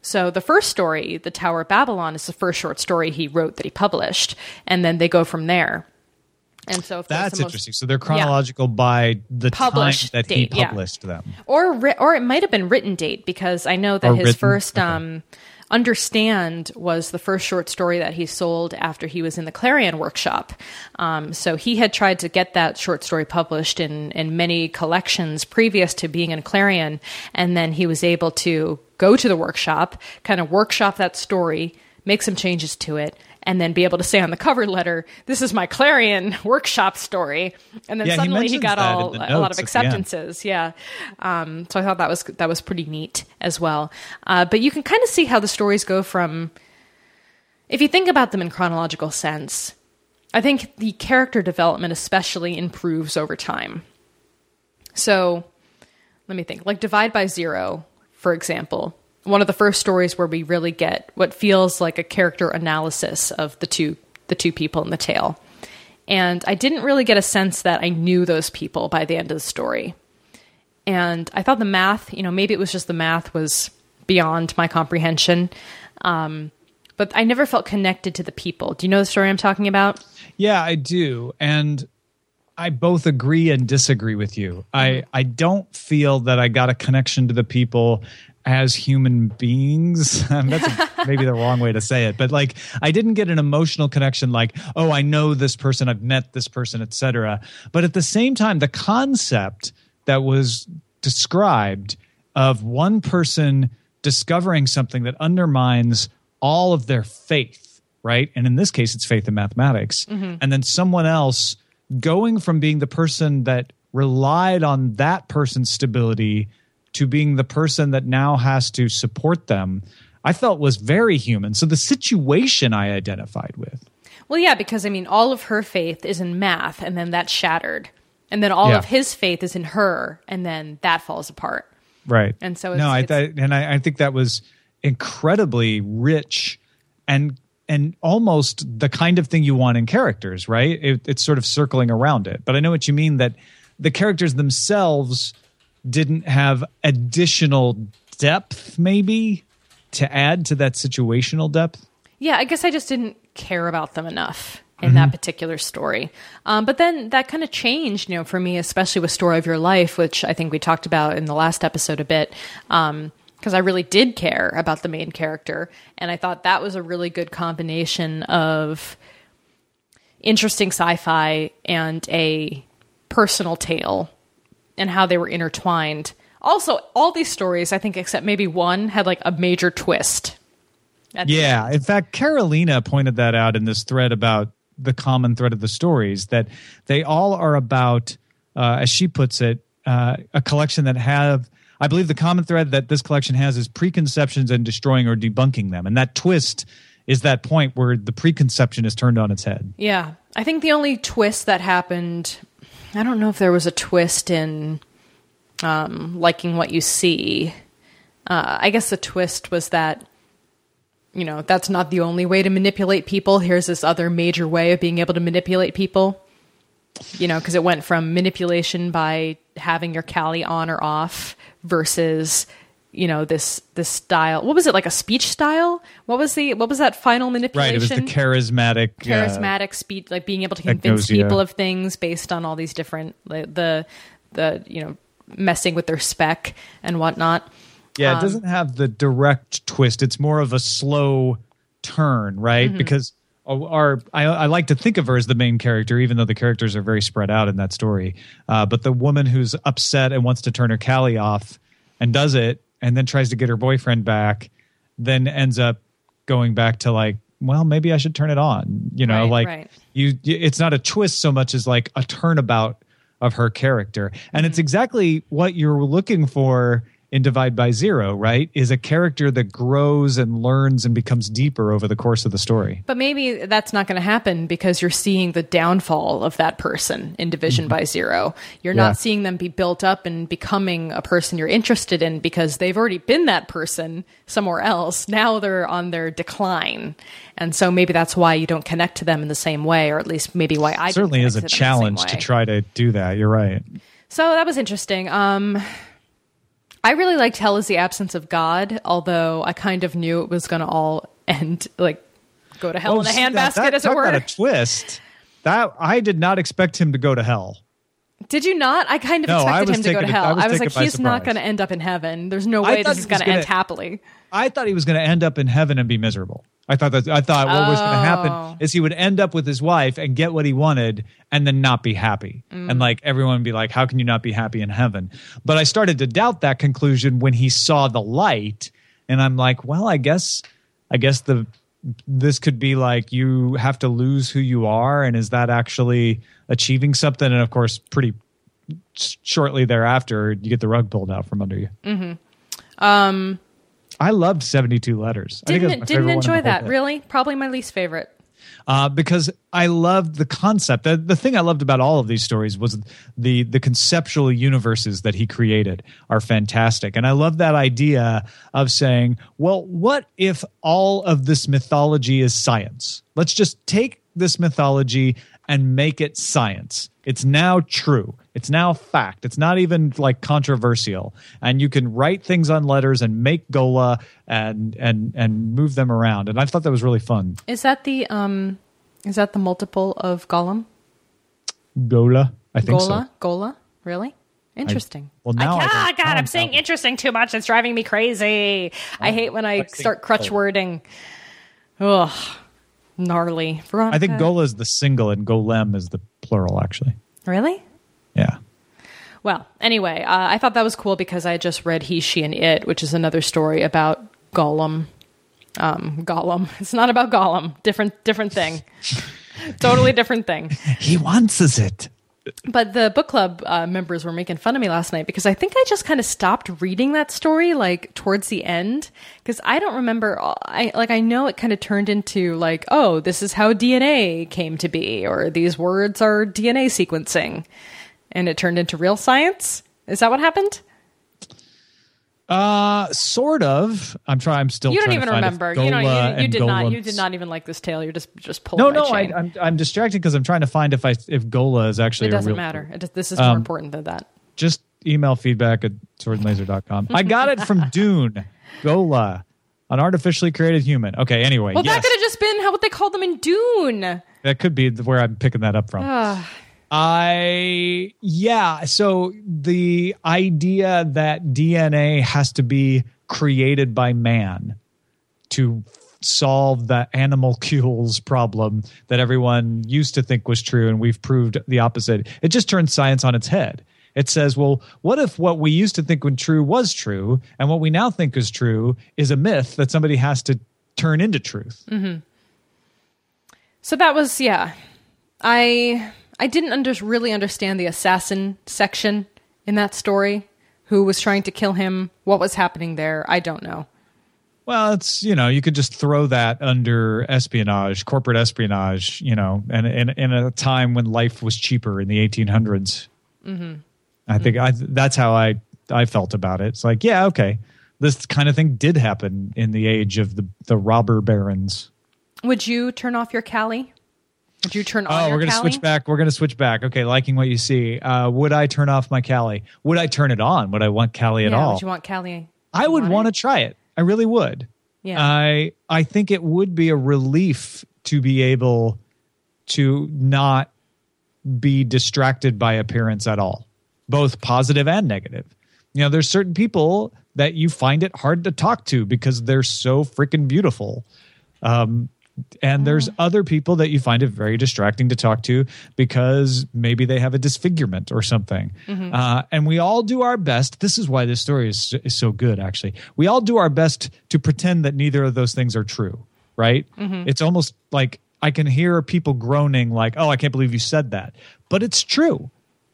Speaker 1: So the first story, The Tower of Babylon, is the first short story he wrote that he published. And then they go from there. And so if
Speaker 2: that's interesting. so they're chronological yeah. by the Published time that date, he published yeah. them,
Speaker 1: or or it might have been written date because I know that or his written, first okay. um, Understand was the first short story that he sold after he was in the Clarion workshop. Um, so he had tried to get that short story published in, in many collections previous to being in Clarion. And then he was able to go to the workshop, kind of workshop that story, make some changes to it, and then be able to say on the cover letter, "This is my Clarion workshop story," and then yeah, suddenly he, he got all a lot of acceptances. Yeah, um, so I thought that was that was pretty neat as well. Uh, but you can kind of see how the stories go from if you think about them in chronological sense, I think the character development especially improves over time. So, let me think. Like Divide by Zero, for example, one of the first stories where we really get what feels like a character analysis of the two the two people in the tale. And I didn't really get a sense that I knew those people by the end of the story. And I thought the math, you know, maybe it was just the math was beyond my comprehension. Um, but I never felt connected to the people. Do you know the story I'm talking about?
Speaker 2: Yeah, I do. And I both agree and disagree with you. I, I don't feel that I got a connection to the people as human beings. That's maybe the wrong way to say it, but like I didn't get an emotional connection like, oh, I know this person, I've met this person, etc. But at the same time, the concept that was described of one person discovering something that undermines all of their faith, right? And in this case, it's faith in mathematics. Mm-hmm. And then someone else going from being the person that relied on that person's stability to being the person that now has to support them, I felt was very human. So the situation I identified with.
Speaker 1: Well, yeah, because I mean, all of her faith is in math, and then that's shattered. And then all yeah. of his faith is in her, and then that falls apart.
Speaker 2: Right.
Speaker 1: And so, it's
Speaker 2: no, I, th- and I, I think that was incredibly rich and and almost the kind of thing you want in characters, right? It, it's sort of circling around it. But I know what you mean that the characters themselves didn't have additional depth, maybe to add to that situational depth.
Speaker 1: Yeah, I guess I just didn't care about them enough in mm-hmm. that particular story. Um, but then that kind of changed, you know, for me, especially with Story of Your Life, which I think we talked about in the last episode a bit. Um, because I really did care about the main character. And I thought that was a really good combination of interesting sci fi and a personal tale and how they were intertwined. Also, all these stories, I think, except maybe one, had like a major twist.
Speaker 2: Yeah. In fact, Carolina pointed that out in this thread about the common thread of the stories that they all are about, uh, as she puts it, uh, a collection that have. I believe the common thread that this collection has is preconceptions and destroying or debunking them. And that twist is that point where the preconception is turned on its head.
Speaker 1: Yeah. I think the only twist that happened I don't know if there was a twist in um, liking what you see. Uh, I guess the twist was that, you know, that's not the only way to manipulate people. Here's this other major way of being able to manipulate people. You know, because it went from manipulation by having your calli on or off versus you know this this style what was it like a speech style? What was the what was that final manipulation
Speaker 2: right it was the charismatic
Speaker 1: charismatic uh, speech like being able to convince people of things based on all these different like, the the you know messing with their spec and whatnot.
Speaker 2: Yeah um, it doesn't have the direct twist. It's more of a slow turn right? Mm-hmm. because our I, I, like to think of her as the main character, even though the characters are very spread out in that story. Uh, but the woman who's upset and wants to turn her calli off and does it and then tries to get her boyfriend back, then ends up going back to like, well, maybe I should turn it on. You know,
Speaker 1: right,
Speaker 2: like
Speaker 1: right.
Speaker 2: you, it's not a twist so much as like a turnabout of her character. And mm-hmm. it's exactly what you're looking for in Divide by Zero, right, is a character that grows and learns and becomes deeper over the course of the story.
Speaker 1: But maybe that's not going to happen because you're seeing the downfall of that person in Division mm-hmm. by Zero. You're yeah. not seeing them be built up and becoming a person you're interested in because they've already been that person somewhere else. Now they're on their decline. And so maybe that's why you don't connect to them in the same way, or at least maybe why I
Speaker 2: certainly is a challenge to try to do that. You're right.
Speaker 1: So that was interesting. Um, I really liked Hell is the Absence of God, although I kind of knew it was going to all end like go to hell oh, in a handbasket, as it were.
Speaker 2: a twist. That I did not expect him to go to hell.
Speaker 1: Did you not? I kind of no, expected him to go to hell. I was, I was like, he's surprise. not going to end up in heaven. There's no way this is going to end happily.
Speaker 2: I thought he was going to end up in heaven and be miserable. I thought that I thought what oh. was going to happen is he would end up with his wife and get what he wanted and then not be happy. Mm. And like everyone would be like, How can you not be happy in heaven? But I started to doubt that conclusion when he saw the light. And I'm like, well, I guess I guess the this could be like you have to lose who you are and is that actually achieving something and of course pretty shortly thereafter you get the rug pulled out from under you
Speaker 1: mm-hmm. um
Speaker 2: I loved 72 letters. I think it
Speaker 1: Didn't didn't
Speaker 2: favorite one in the
Speaker 1: enjoy that. Really, probably my least favorite.
Speaker 2: uh, because I loved the concept. The, the thing I loved about all of these stories was the the conceptual universes that he created are fantastic, and I love that idea of saying, well, what if all of this mythology is science? Let's just take this mythology and make it science. It's now true. It's now fact. It's not even like controversial. And you can write things on letters and make Gola and and and move them around. And I thought that was really fun.
Speaker 1: Is that the um? Is that the multiple of Gollum?
Speaker 2: Gola, I think
Speaker 1: Gola,
Speaker 2: so.
Speaker 1: Gola, really? Interesting.
Speaker 2: well, now I
Speaker 1: I,
Speaker 2: don't-
Speaker 1: ah,
Speaker 2: now
Speaker 1: God,
Speaker 2: I'm
Speaker 1: I'm saying
Speaker 2: doubting.
Speaker 1: interesting too much. It's driving me crazy. I hate when I
Speaker 2: think
Speaker 1: start crutch
Speaker 2: Gola.
Speaker 1: wording. Ugh, gnarly.
Speaker 2: I think
Speaker 1: Veronica.
Speaker 2: Gola is the single and Golem is the plural, actually.
Speaker 1: Really?
Speaker 2: Yeah.
Speaker 1: Well, anyway, uh, I thought that was cool because I just read He, She, and It, which is another story about Gollum. Um, Gollum. It's not about Gollum. Different, different thing. totally different thing.
Speaker 2: He wants it.
Speaker 1: But the book club uh, members were making fun of me last night because I think I just kind of stopped reading that story like towards the end because I don't remember. I like I know it kind of turned into like oh this is how DNA came to be or these words are DNA sequencing, and it turned into real science. Is that what happened?
Speaker 2: Uh, sort of. I'm trying. I'm still.
Speaker 1: You don't even remember. You know, you, you did not. You did not even like this tale. You're just just pulling.
Speaker 2: No, no. I,
Speaker 1: chain.
Speaker 2: I'm I'm distracted because I'm trying to find if I if Gola is actually
Speaker 1: it doesn't
Speaker 2: real
Speaker 1: matter. It, this is more
Speaker 2: Um,
Speaker 1: important than that.
Speaker 2: Just email feedback at swordandlaser.com. I got it from Dune. Gola, an artificially created human. Okay. Anyway,
Speaker 1: Well,
Speaker 2: yes,
Speaker 1: that could have just been how what they called them in Dune.
Speaker 2: that could be where I'm picking that up from. I yeah. So the idea that DNA has to be created by man to solve the animalcules problem that everyone used to think was true, and we've proved the opposite. It just turns science on its head. It says, well, what if what we used to think was true was true, and what we now think is true is a myth that somebody has to turn into truth? Mm-hmm.
Speaker 1: So that was yeah. I I didn't under, really understand the assassin section in that story. Who was trying to kill him? What was happening there? I don't know.
Speaker 2: Well, it's you know you could just throw that under espionage, corporate espionage, you know, and in in a time when life was cheaper in the 1800s. Mm-hmm. I think I that's how I I felt about it. It's like yeah, okay, this kind of thing did happen in the age of the the robber barons.
Speaker 1: Would you turn off your calli? Would you turn on
Speaker 2: Oh, we're gonna
Speaker 1: calli?
Speaker 2: switch back. We're gonna switch back. Okay, liking what you see. Uh, would I turn off my calli? Would I turn it on? Would I want calli at
Speaker 1: yeah,
Speaker 2: all?
Speaker 1: would you want calli?
Speaker 2: I would
Speaker 1: want
Speaker 2: want to try it. I really would.
Speaker 1: Yeah.
Speaker 2: I I think it would be a relief to be able to not be distracted by appearance at all, both positive and negative. You know, there's certain people that you find it hard to talk to because they're so freaking beautiful. Um, and there's mm. other people that you find it very distracting to talk to because maybe they have a disfigurement or something. Mm-hmm. Uh, and we all do our best. This is why this story is, is so good, actually. We all do our best to pretend that neither of those things are true, right? Mm-hmm. It's almost like I can hear people groaning, like, oh, I can't believe you said that. But it's true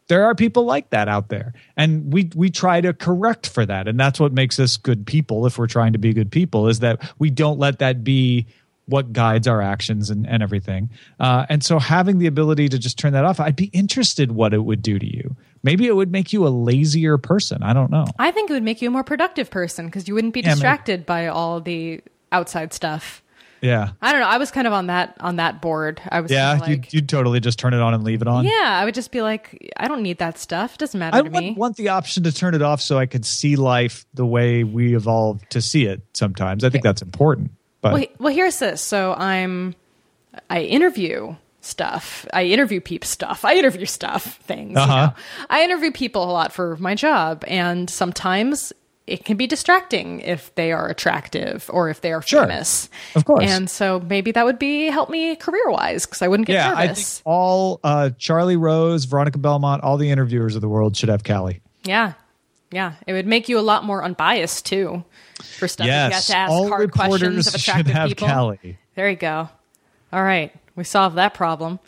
Speaker 2: there are people like that out there and we we try to correct for that and that's what makes us good people if we're trying to be good people is that we don't let that be what guides our actions and, and everything uh, and so having the ability to just turn that off i'd be interested what it would do to you maybe it would make you a lazier person i don't know
Speaker 1: I think it would make you a more productive person because you wouldn't be
Speaker 2: Yeah,
Speaker 1: distracted by all the outside stuff.
Speaker 2: yeah
Speaker 1: I don't know. I was kind of on that on that board. I was
Speaker 2: yeah
Speaker 1: like,
Speaker 2: you'd, you'd totally just turn it on and leave it on
Speaker 1: yeah. I would just be like, I don't need that stuff. It doesn't matter
Speaker 2: I
Speaker 1: to
Speaker 2: would
Speaker 1: me.
Speaker 2: want the option to turn it off so I could see life the way we evolved to see it sometimes. I think that's important. But
Speaker 1: Well, well, here's this. So I'm, I interview stuff. I interview peep stuff. I interview stuff things.
Speaker 2: Uh-huh.
Speaker 1: know. I interview people a lot for my job, and sometimes it can be distracting if they are attractive or if they are
Speaker 2: Sure.
Speaker 1: famous.
Speaker 2: Of course.
Speaker 1: And so maybe that would be help me career wise because I wouldn't get
Speaker 2: yeah, I think all uh, Charlie Rose, Veronica Belmont, all the interviewers of the world should have calli.
Speaker 1: yeah. Yeah. It would make you a lot more unbiased too for stuff. if you
Speaker 2: Yes,
Speaker 1: have to ask
Speaker 2: all
Speaker 1: hard questions of
Speaker 2: should
Speaker 1: attractive
Speaker 2: have
Speaker 1: people.
Speaker 2: calli.
Speaker 1: There you go. All right. We solved that problem.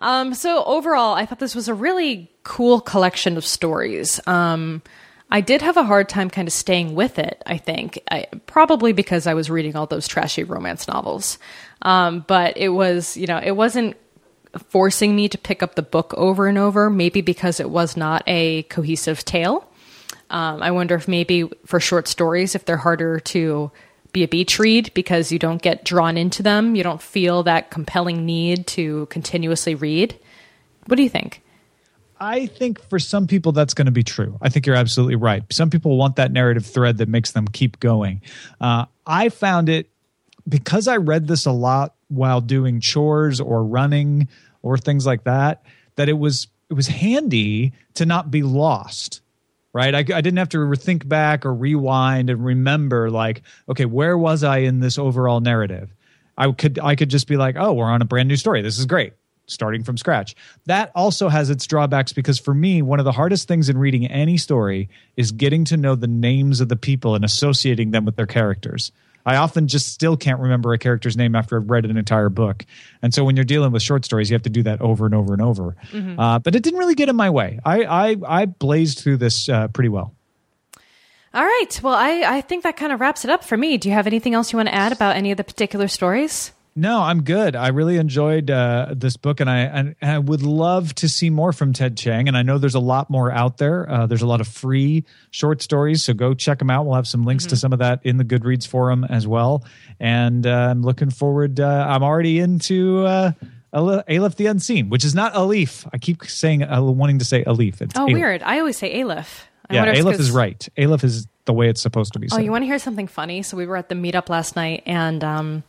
Speaker 1: Um, so overall, I thought this was a really cool collection of stories. Um, I did have a hard time kind of staying with it. I think I, probably because I was reading all those trashy romance novels, um, but it was you know it wasn't forcing me to pick up the book over and over. Maybe because it was not a cohesive tale. Um, I wonder if maybe for short stories, if they're harder to be a beach read because you don't get drawn into them, you don't feel that compelling need to continuously read. What do you think?
Speaker 2: I think for some people that's going to be true. I think you're absolutely right. Some people want that narrative thread that makes them keep going. Uh, I found it because I read this a lot while doing chores or running or things like that. That it was it was handy to not be lost right? I, I, didn't have to think back or rewind and remember, like, okay, where was I in this overall narrative? I could I could just be like, oh, we're on a brand new story. This is great starting from scratch. That also has its drawbacks because for me, one of the hardest things in reading any story is getting to know the names of the people and associating them with their characters. I often just still can't remember a character's name after I've read an entire book. And so when you're dealing with short stories, you have to do that over and over and over. Mm-hmm. Uh, but it didn't really get in my way. I, I, I blazed through this uh, pretty well.
Speaker 1: All right. Well, I, I think that kind of wraps it up for me. Do you have anything else you want to add about any of the particular stories?
Speaker 2: No, I'm good. I really enjoyed uh, this book, and I and I would love to see more from Ted Chiang. And I know there's a lot more out there. Uh, there's a lot of free short stories, so go check them out. We'll have some links mm-hmm. to some of that in the Goodreads forum as well. And uh, I'm looking forward. Uh, I'm already into. Uh, Aleph the Unseen, which is not Alif. I keep saying, uh, wanting to say Alif.
Speaker 1: It's oh, Aleph. weird. I always say Aleph. I
Speaker 2: yeah, Aleph is right. Aleph is the way it's supposed to be.
Speaker 1: Said. Oh, you want to hear something funny? So we were at the meetup last night, and um,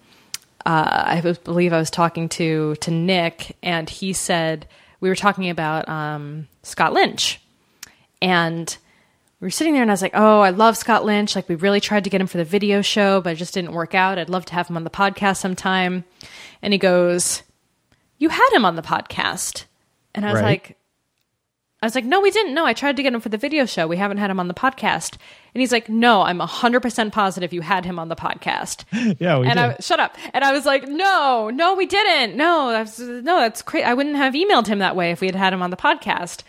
Speaker 1: uh, I believe I was talking to to Nick, and he said we were talking about um, Scott Lynch, and we were sitting there, and I was like, "Oh, I love Scott Lynch. Like, we really tried to get him for the video show, but it just didn't work out. I'd love to have him on the podcast sometime." And he goes, "You had him on the podcast," and I was right. like, I was like, no, we didn't. No, I tried to get him for the video show. We haven't had him on the podcast. And he's like, no, I'm 100% positive you had him on the podcast.
Speaker 2: yeah, we
Speaker 1: and
Speaker 2: did.
Speaker 1: I, shut up. And I was like, no, no, we didn't. No, that's, no, that's crazy. I wouldn't have emailed him that way if we had had him on the podcast.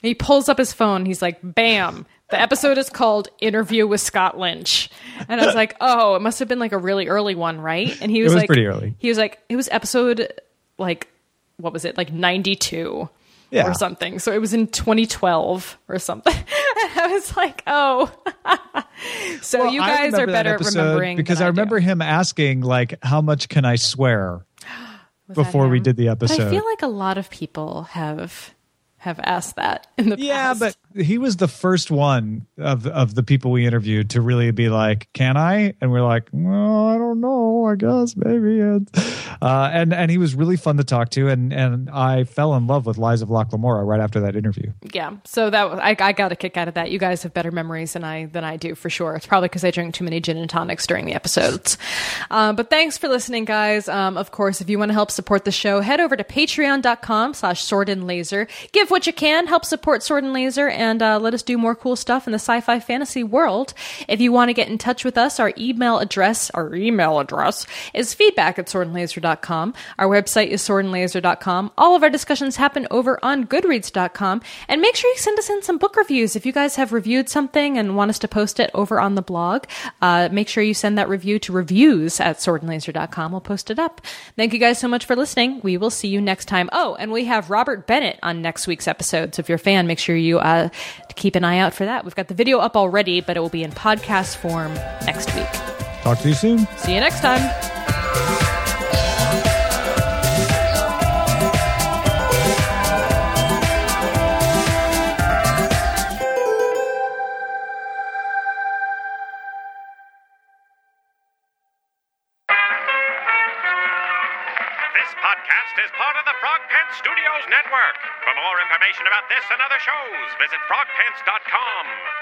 Speaker 1: He pulls up his phone. He's like, bam. The episode is called Interview with Scott Lynch. And I was like, oh, it must have been like a really early one, right? And he was,
Speaker 2: was
Speaker 1: like,
Speaker 2: pretty early.
Speaker 1: He was like, it was episode like, what was it? Like 92 yeah. or something. So it was in 2012 or something. And I was like, oh. so well, you guys are better at remembering.
Speaker 2: Because I, I remember him asking, like, how much can I swear before we did the episode? But
Speaker 1: I feel like a lot of people have have asked that in the
Speaker 2: yeah, past. Yeah, but he was the first one of of the people we interviewed to really be like, "Can I?" And we're like, "Well, I don't know. I guess maybe." And uh, and, and he was really fun to talk to, and and I fell in love with Lies of Locke Lamora right after that interview.
Speaker 1: Yeah, so that was, I, I got a kick out of that. You guys have better memories than I than I do for sure. It's probably because I drink too many gin and tonics during the episodes. Uh, but thanks for listening, guys. Um, of course, if you want to help support the show, head over to Patreon.com/slash Sword and Laser. Give what you can, help support Sword and Laser, and uh, let us do more cool stuff in the sci-fi fantasy world. If you want to get in touch with us, our email address, our email address is feedback at swordandlaser.com. Our website is swordandlaser.com. All of our discussions happen over on goodreads.com. And make sure you send us in some book reviews. If you guys have reviewed something and want us to post it over on the blog, uh, make sure you send that review to reviews at swordandlaser.com. We'll post it up. Thank you guys so much for listening. We will see you next time. Oh, and we have Robert Bennett on next week's episode. So if you're a fan, make sure you uh, keep an eye out for that. We've got the video up already, but it will be in podcast form next week.
Speaker 2: Talk to you soon.
Speaker 1: See you next time.
Speaker 3: This podcast is part of the Frogpants Studios Network. For more information about this and other shows, visit frogpants.com.